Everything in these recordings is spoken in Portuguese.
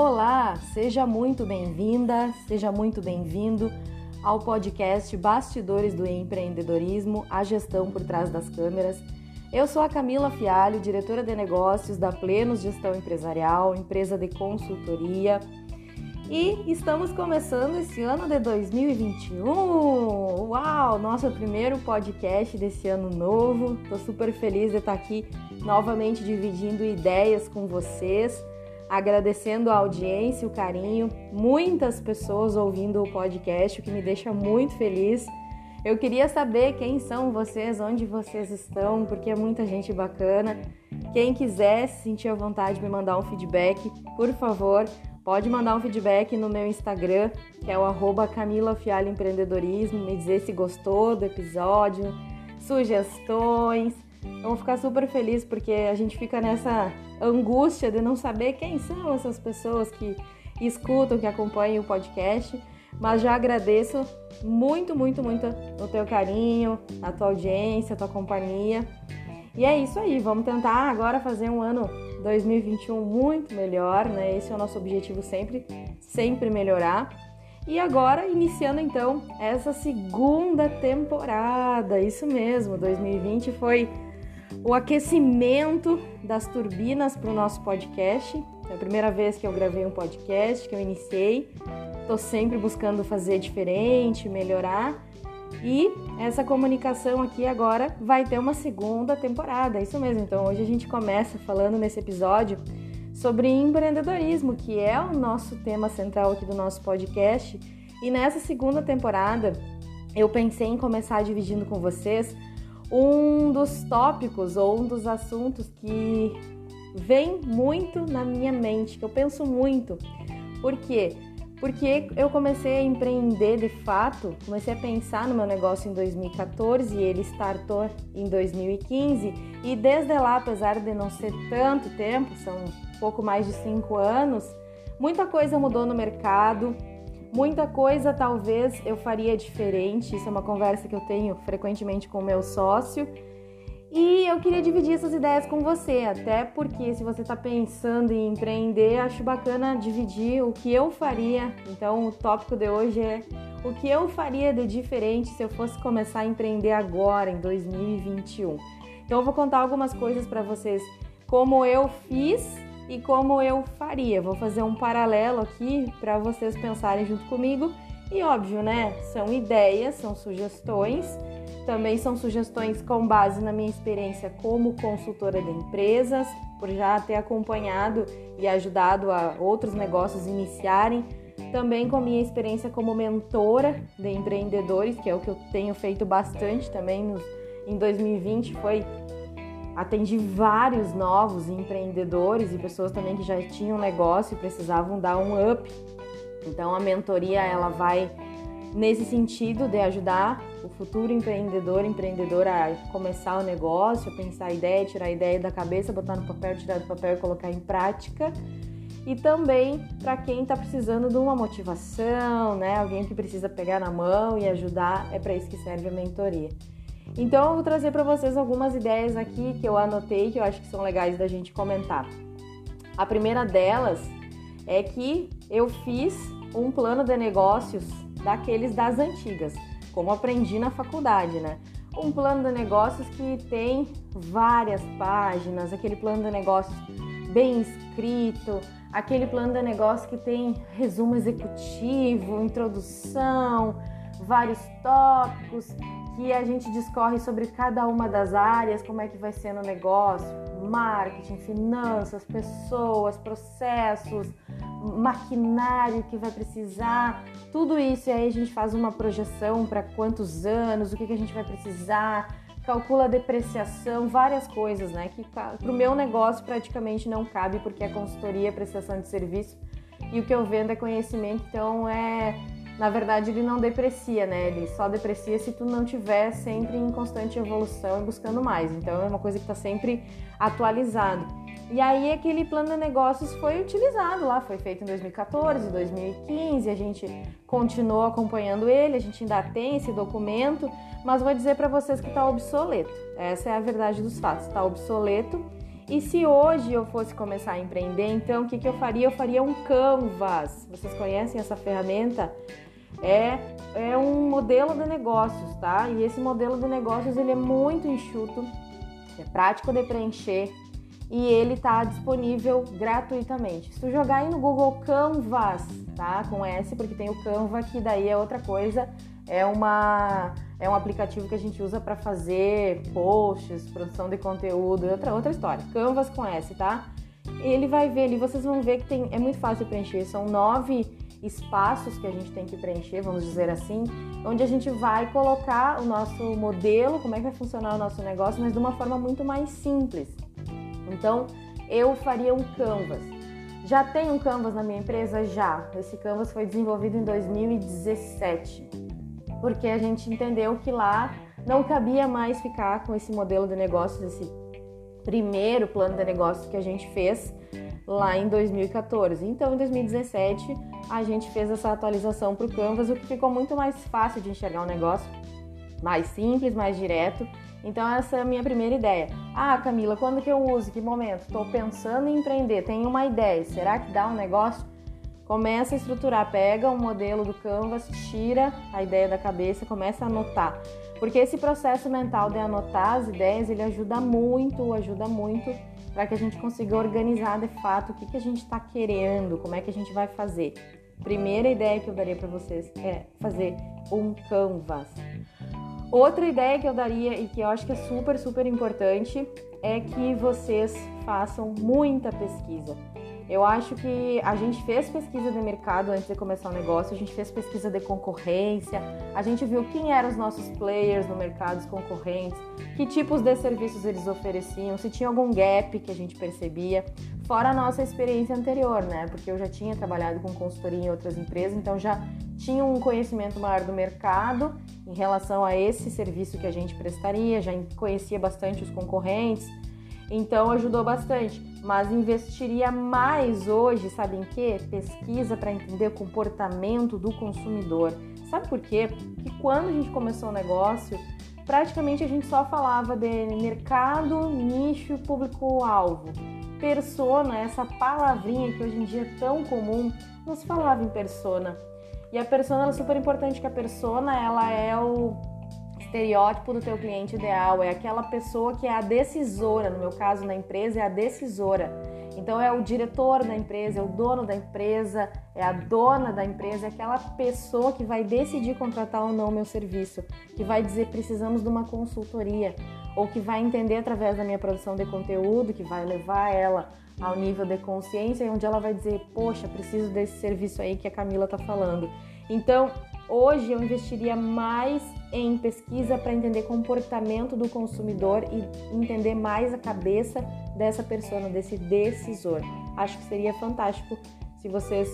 Olá, seja muito bem-vinda, seja muito bem-vindo ao podcast Bastidores do Empreendedorismo, a gestão por trás das câmeras. Eu sou a Camila Fialho, diretora de negócios da Plenos Gestão Empresarial, empresa de consultoria. E estamos começando esse ano de 2021. Uau, nosso primeiro podcast desse ano novo. Estou super feliz de estar aqui novamente dividindo ideias com vocês, agradecendo a audiência, o carinho, muitas pessoas ouvindo o podcast, o que me deixa muito feliz. Eu queria saber quem são vocês, onde vocês estão, porque é muita gente bacana. Quem quiser sentir a vontade de me mandar um feedback, por favor, pode mandar um feedback no meu Instagram, que é o arroba Camila Fialho Empreendedorismo, me dizer se gostou do episódio, sugestões. Vou ficar super feliz porque a gente fica nessa angústia de não saber quem são essas pessoas que escutam, que acompanham o podcast. Mas já agradeço muito, muito, muito o teu carinho, a tua audiência, a tua companhia. E é isso aí, vamos tentar agora fazer um ano 2021 muito melhor, né? Esse é o nosso objetivo sempre, sempre melhorar. E agora, iniciando então essa segunda temporada, isso mesmo, 2020 foi o aquecimento das turbinas para o nosso podcast. É a primeira vez que eu gravei um podcast, que eu iniciei. Estou sempre buscando fazer diferente, melhorar. E essa comunicação aqui agora vai ter uma segunda temporada, isso mesmo. Então hoje a gente começa falando nesse episódio sobre empreendedorismo, que é o nosso tema central aqui do nosso podcast. E nessa segunda temporada eu pensei em começar dividindo com vocês um dos tópicos ou um dos assuntos que vem muito na minha mente, que eu penso muito. Por quê? porque eu comecei a empreender de fato, comecei a pensar no meu negócio em 2014 e ele startou em 2015 e desde lá, apesar de não ser tanto tempo, são pouco mais de cinco anos, muita coisa mudou no mercado, muita coisa talvez eu faria diferente. Isso é uma conversa que eu tenho frequentemente com o meu sócio e eu queria dividir essas ideias com você, até porque se você está pensando em empreender, acho bacana dividir o que eu faria. Então, o tópico de hoje é o que eu faria de diferente se eu fosse começar a empreender agora, em 2021. Então, eu vou contar algumas coisas para vocês, como eu fiz e como eu faria. Vou fazer um paralelo aqui para vocês pensarem junto comigo. E óbvio, né? São ideias, são sugestões também são sugestões com base na minha experiência como consultora de empresas, por já ter acompanhado e ajudado a outros negócios iniciarem. Também com minha experiência como mentora de empreendedores, que é o que eu tenho feito bastante também nos, em 2020, foi atendi vários novos empreendedores e pessoas também que já tinham negócio e precisavam dar um up. Então a mentoria ela vai nesse sentido de ajudar o futuro empreendedor, empreendedora a começar o negócio, pensar a ideia, tirar a ideia da cabeça, botar no papel, tirar do papel e colocar em prática. E também para quem está precisando de uma motivação, né? Alguém que precisa pegar na mão e ajudar, é para isso que serve a mentoria. Então eu vou trazer para vocês algumas ideias aqui que eu anotei que eu acho que são legais da gente comentar. A primeira delas é que eu fiz um plano de negócios daqueles das antigas, como aprendi na faculdade, né? Um plano de negócios que tem várias páginas, aquele plano de negócios bem escrito, aquele plano de negócio que tem resumo executivo, introdução, vários tópicos que a gente discorre sobre cada uma das áreas, como é que vai ser no negócio, marketing, finanças, pessoas, processos, maquinário que vai precisar, tudo isso. E aí a gente faz uma projeção para quantos anos, o que, que a gente vai precisar, calcula a depreciação, várias coisas, né? Que para o meu negócio praticamente não cabe porque é consultoria, prestação de serviço e o que eu vendo é conhecimento, então é. Na verdade, ele não deprecia, né? Ele só deprecia se tu não tiver sempre em constante evolução e buscando mais. Então, é uma coisa que está sempre atualizado. E aí aquele plano de negócios foi utilizado lá, foi feito em 2014, 2015, a gente continuou acompanhando ele, a gente ainda tem esse documento, mas vou dizer para vocês que está obsoleto. Essa é a verdade dos fatos, está obsoleto E se hoje eu fosse começar a empreender, então o que, que eu faria? Eu faria um Canvas. Vocês conhecem essa ferramenta? É, é um modelo de negócios, tá? E esse modelo de negócios ele é muito enxuto, é prático de preencher e ele tá disponível gratuitamente. Se tu jogar aí no Google Canvas, tá? Com S, porque tem o Canva que daí é outra coisa, é uma é um aplicativo que a gente usa para fazer posts, produção de conteúdo, outra outra história. Canvas com S, tá? Ele vai ver ali, vocês vão ver que tem é muito fácil preencher, são nove espaços que a gente tem que preencher, vamos dizer assim, onde a gente vai colocar o nosso modelo, como é que vai funcionar o nosso negócio, mas de uma forma muito mais simples. Então, eu faria um Canvas. Já tem um Canvas na minha empresa? Já. Esse Canvas foi desenvolvido em 2017 porque a gente entendeu que lá não cabia mais ficar com esse modelo de negócios, esse primeiro plano de negócios que a gente fez lá em 2014. Então, em 2017, a gente fez essa atualização para o Canvas, o que ficou muito mais fácil de enxergar o um negócio, mais simples, mais direto. Então, essa é a minha primeira ideia. Ah, Camila, quando que eu uso? Que momento? Estou pensando em empreender, tenho uma ideia. Será que dá um negócio? Começa a estruturar, pega um modelo do Canvas, tira a ideia da cabeça, começa a anotar. Porque esse processo mental de anotar as ideias, ele ajuda muito, ajuda muito para que a gente consiga organizar de fato o que, que a gente está querendo, como é que a gente vai fazer. Primeira ideia que eu daria para vocês é fazer um canvas. Outra ideia que eu daria e que eu acho que é super, super importante é que vocês façam muita pesquisa. Eu acho que a gente fez pesquisa de mercado antes de começar o negócio, a gente fez pesquisa de concorrência, a gente viu quem eram os nossos players no mercado, os concorrentes, que tipos de serviços eles ofereciam, se tinha algum gap que a gente percebia, fora a nossa experiência anterior, né? Porque eu já tinha trabalhado com consultoria em outras empresas, então já tinha um conhecimento maior do mercado em relação a esse serviço que a gente prestaria, já conhecia bastante os concorrentes. Então ajudou bastante, mas investiria mais hoje, sabe em quê? Pesquisa para entender o comportamento do consumidor. Sabe por quê? Porque quando a gente começou o negócio, praticamente a gente só falava de mercado, nicho, público-alvo. Persona, essa palavrinha que hoje em dia é tão comum, não se falava em persona. E a persona é super importante, que a persona ela é o estereótipo do teu cliente ideal, é aquela pessoa que é a decisora, no meu caso na empresa é a decisora. Então é o diretor da empresa, é o dono da empresa, é a dona da empresa, é aquela pessoa que vai decidir contratar ou não o meu serviço, que vai dizer precisamos de uma consultoria, ou que vai entender através da minha produção de conteúdo, que vai levar ela ao nível de consciência, onde ela vai dizer, poxa, preciso desse serviço aí que a Camila está falando. Então, hoje eu investiria mais em pesquisa para entender comportamento do consumidor e entender mais a cabeça dessa pessoa, desse decisor. Acho que seria fantástico se vocês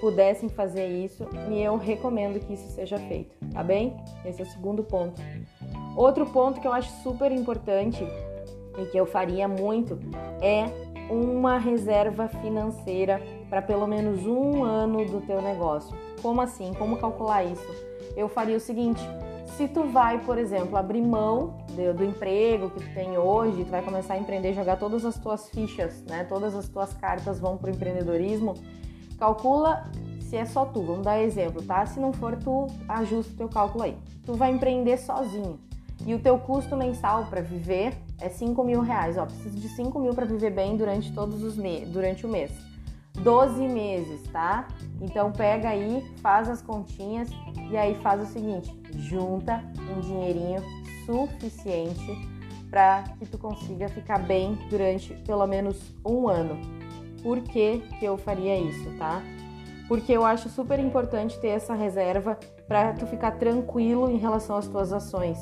pudessem fazer isso e eu recomendo que isso seja feito, tá bem? Esse é o segundo ponto. Outro ponto que eu acho super importante e que eu faria muito é uma reserva financeira para pelo menos um ano do teu negócio. Como assim? Como calcular isso? Eu faria o seguinte: se tu vai, por exemplo, abrir mão do, do, emprego que tu tem hoje, tu vai começar a empreender, jogar todas as tuas fichas, né? Todas as tuas cartas vão para o empreendedorismo. Calcula se é só tu, vamos dar exemplo, tá? Se não for tu, ajusta o teu cálculo aí. Tu vai empreender sozinho e o teu custo mensal para viver é 5 mil reais. Ó, preciso de 5 mil para viver bem durante todos os meses, durante o mês. 12 meses, tá? Então pega aí, faz as continhas e aí faz o seguinte, junta um dinheirinho suficiente para que tu consiga ficar bem durante pelo menos um ano. Por que, que eu faria isso, tá? Porque eu acho super importante ter essa reserva para tu ficar tranquilo em relação às tuas ações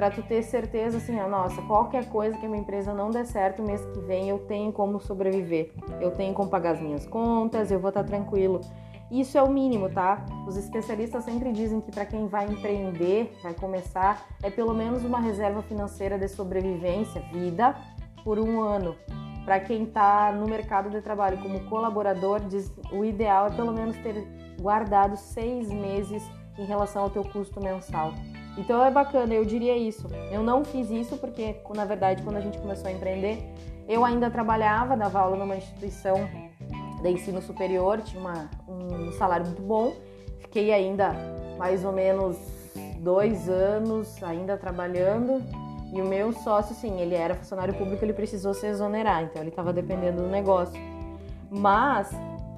para tu ter certeza assim, ó, nossa, qualquer coisa que a minha empresa não der certo mês que vem, eu tenho como sobreviver. Eu tenho como pagar as minhas contas, eu vou estar tá tranquilo. Isso é o mínimo, tá? Os especialistas sempre dizem que para quem vai empreender, vai começar, é pelo menos uma reserva financeira de sobrevivência, vida, por um ano. Para quem está no mercado de trabalho como colaborador, diz, o ideal é pelo menos ter guardado seis meses em relação ao teu custo mensal. Então é bacana, eu diria isso. Eu não fiz isso porque, na verdade, quando a gente começou a empreender, eu ainda trabalhava, dava aula numa instituição de ensino superior, tinha uma, um salário muito bom. Fiquei ainda mais ou menos dois anos ainda trabalhando. E o meu sócio, sim, ele era funcionário público, ele precisou se exonerar, então ele estava dependendo do negócio. Mas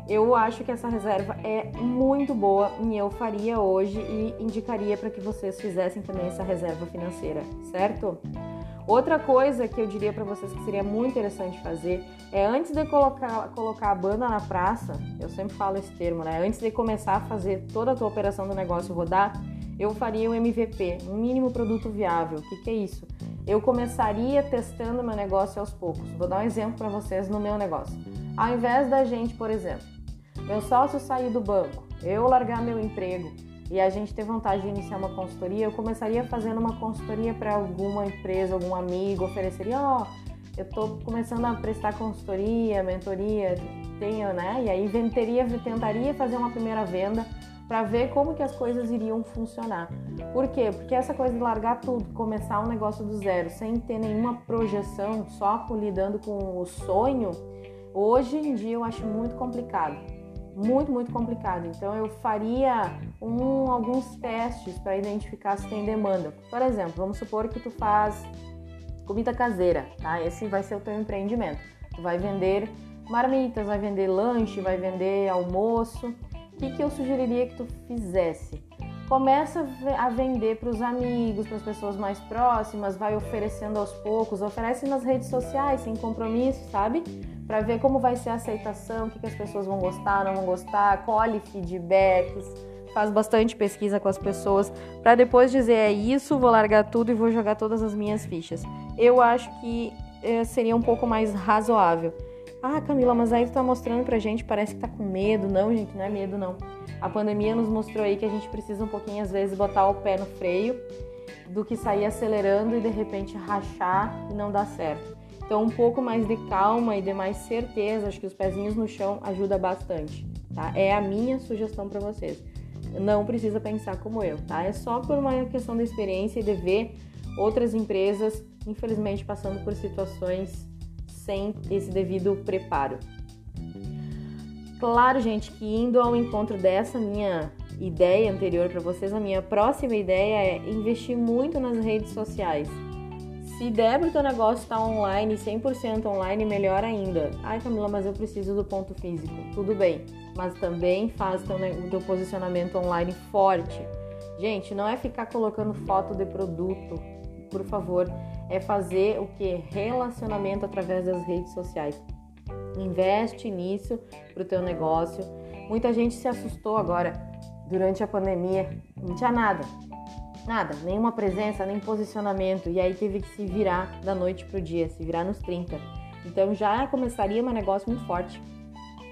eu acho que essa reserva é muito boa e eu faria hoje e indicaria para que vocês fizessem também essa reserva financeira, certo? Outra coisa que eu diria para vocês que seria muito interessante fazer é antes de colocar, colocar a banda na praça, eu sempre falo esse termo, né? Antes de começar a fazer toda a tua operação do negócio rodar, eu faria um MVP, um mínimo produto viável. O que, que é isso? Eu começaria testando meu negócio aos poucos. Vou dar um exemplo para vocês no meu negócio. Ao invés da gente, por exemplo, meu sócio sair do banco, eu largar meu emprego e a gente ter vontade de iniciar uma consultoria, eu começaria fazendo uma consultoria para alguma empresa, algum amigo, ofereceria, ó, oh, eu estou começando a prestar consultoria, mentoria, tenho, né? E aí venderia, tentaria fazer uma primeira venda para ver como que as coisas iriam funcionar. Por quê? Porque essa coisa de largar tudo, começar um negócio do zero, sem ter nenhuma projeção, só lidando com o sonho, hoje em dia eu acho muito complicado. Muito, muito complicado. Então eu faria um, alguns testes para identificar se tem demanda. Por exemplo, vamos supor que tu faz comida caseira, tá? Esse vai ser o teu empreendimento. Tu vai vender marmitas, vai vender lanche, vai vender almoço que, que eu sugeriria que tu fizesse? Começa a vender para os amigos, para as pessoas mais próximas, vai oferecendo aos poucos, oferece nas redes sociais sem compromisso, sabe? Para ver como vai ser a aceitação, o que, que as pessoas vão gostar, não vão gostar, colhe feedbacks, faz bastante pesquisa com as pessoas, para depois dizer é isso, vou largar tudo e vou jogar todas as minhas fichas. Eu acho que é, seria um pouco mais razoável. Ah, Camila, mas aí tu tá mostrando pra gente, parece que tá com medo. Não, gente, não é medo, não. A pandemia nos mostrou aí que a gente precisa um pouquinho, às vezes, botar o pé no freio do que sair acelerando e de repente rachar e não dar certo. Então, um pouco mais de calma e de mais certeza, acho que os pezinhos no chão ajuda bastante, tá? É a minha sugestão para vocês. Não precisa pensar como eu, tá? É só por uma questão da experiência e de ver outras empresas, infelizmente, passando por situações sem esse devido preparo. Claro, gente, que indo ao encontro dessa minha ideia anterior para vocês, a minha próxima ideia é investir muito nas redes sociais. Se der para o teu negócio estar tá online, 100% online, melhor ainda. Ai, Camila, mas eu preciso do ponto físico. Tudo bem, mas também faz o teu posicionamento online forte. Gente, não é ficar colocando foto de produto, por favor é fazer o que? Relacionamento através das redes sociais. Investe nisso para o teu negócio. Muita gente se assustou agora durante a pandemia, não tinha nada, nada, nenhuma presença, nem posicionamento, e aí teve que se virar da noite para o dia, se virar nos 30. Então já começaria um negócio muito forte,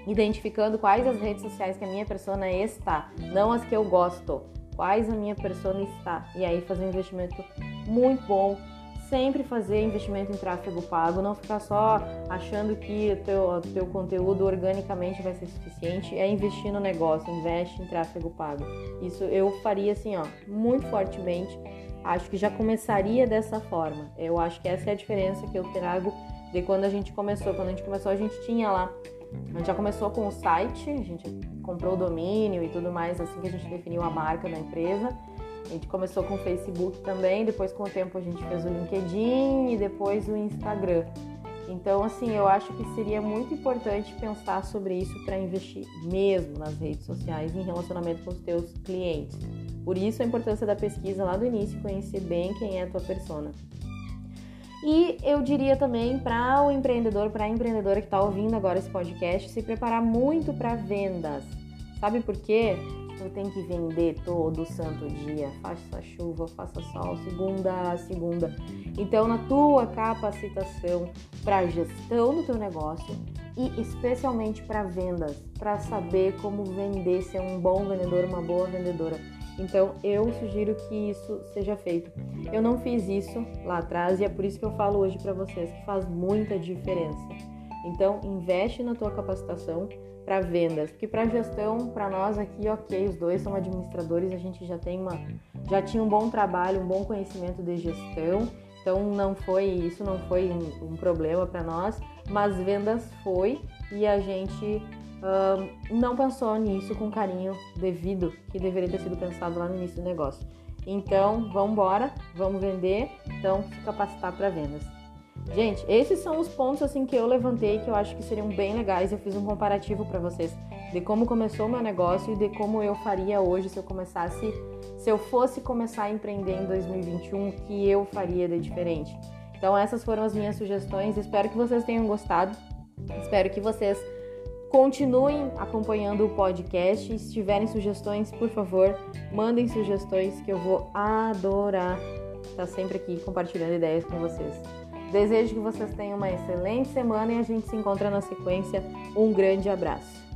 identificando quais as redes sociais que a minha persona está, não as que eu gosto, quais a minha persona está, e aí fazer um investimento muito bom sempre fazer investimento em tráfego pago, não ficar só achando que o teu, teu conteúdo organicamente vai ser suficiente, é investir no negócio, investe em tráfego pago. Isso eu faria assim, ó, muito fortemente. Acho que já começaria dessa forma. Eu acho que essa é a diferença que eu trago de quando a gente começou. Quando a gente começou, a gente tinha lá a gente já começou com o site, a gente comprou o domínio e tudo mais, assim que a gente definiu a marca da empresa. A gente começou com o Facebook também, depois com o tempo a gente fez o LinkedIn e depois o Instagram. Então, assim, eu acho que seria muito importante pensar sobre isso para investir mesmo nas redes sociais em relacionamento com os teus clientes. Por isso a importância da pesquisa lá do início, conhecer bem quem é a tua persona. E eu diria também para o empreendedor, para a empreendedora que está ouvindo agora esse podcast, se preparar muito para vendas. Sabe por quê? tu tem que vender todo santo dia, faça chuva, faça sol, segunda a segunda. Então, na tua capacitação para gestão do teu negócio e especialmente para vendas, para saber como vender, ser um bom vendedor, uma boa vendedora. Então, eu sugiro que isso seja feito. Eu não fiz isso lá atrás e é por isso que eu falo hoje para vocês que faz muita diferença. Então, investe na tua capacitação para vendas, porque para gestão, para nós aqui, ok, os dois são administradores, a gente já tem uma, já tinha um bom trabalho, um bom conhecimento de gestão, então não foi isso, não foi um, um problema para nós, mas vendas foi e a gente não pensou nisso com carinho devido que deveria ter sido pensado lá no início do negócio. Então, vamos embora, vamos vender, então se capacitar para vendas. Gente, esses são os pontos assim que eu levantei que eu acho que seriam bem legais. Eu fiz um comparativo para vocês de como começou o meu negócio e de como eu faria hoje se eu começasse, se eu fosse começar a empreender em 2021, o que eu faria de diferente. Então essas foram as minhas sugestões. Espero que vocês tenham gostado. Espero que vocês continuem acompanhando o podcast. Se tiverem sugestões, por favor, mandem sugestões que eu vou adorar estar sempre aqui compartilhando ideias com vocês. Desejo que vocês tenham uma excelente semana e a gente se encontra na sequência. Um grande abraço.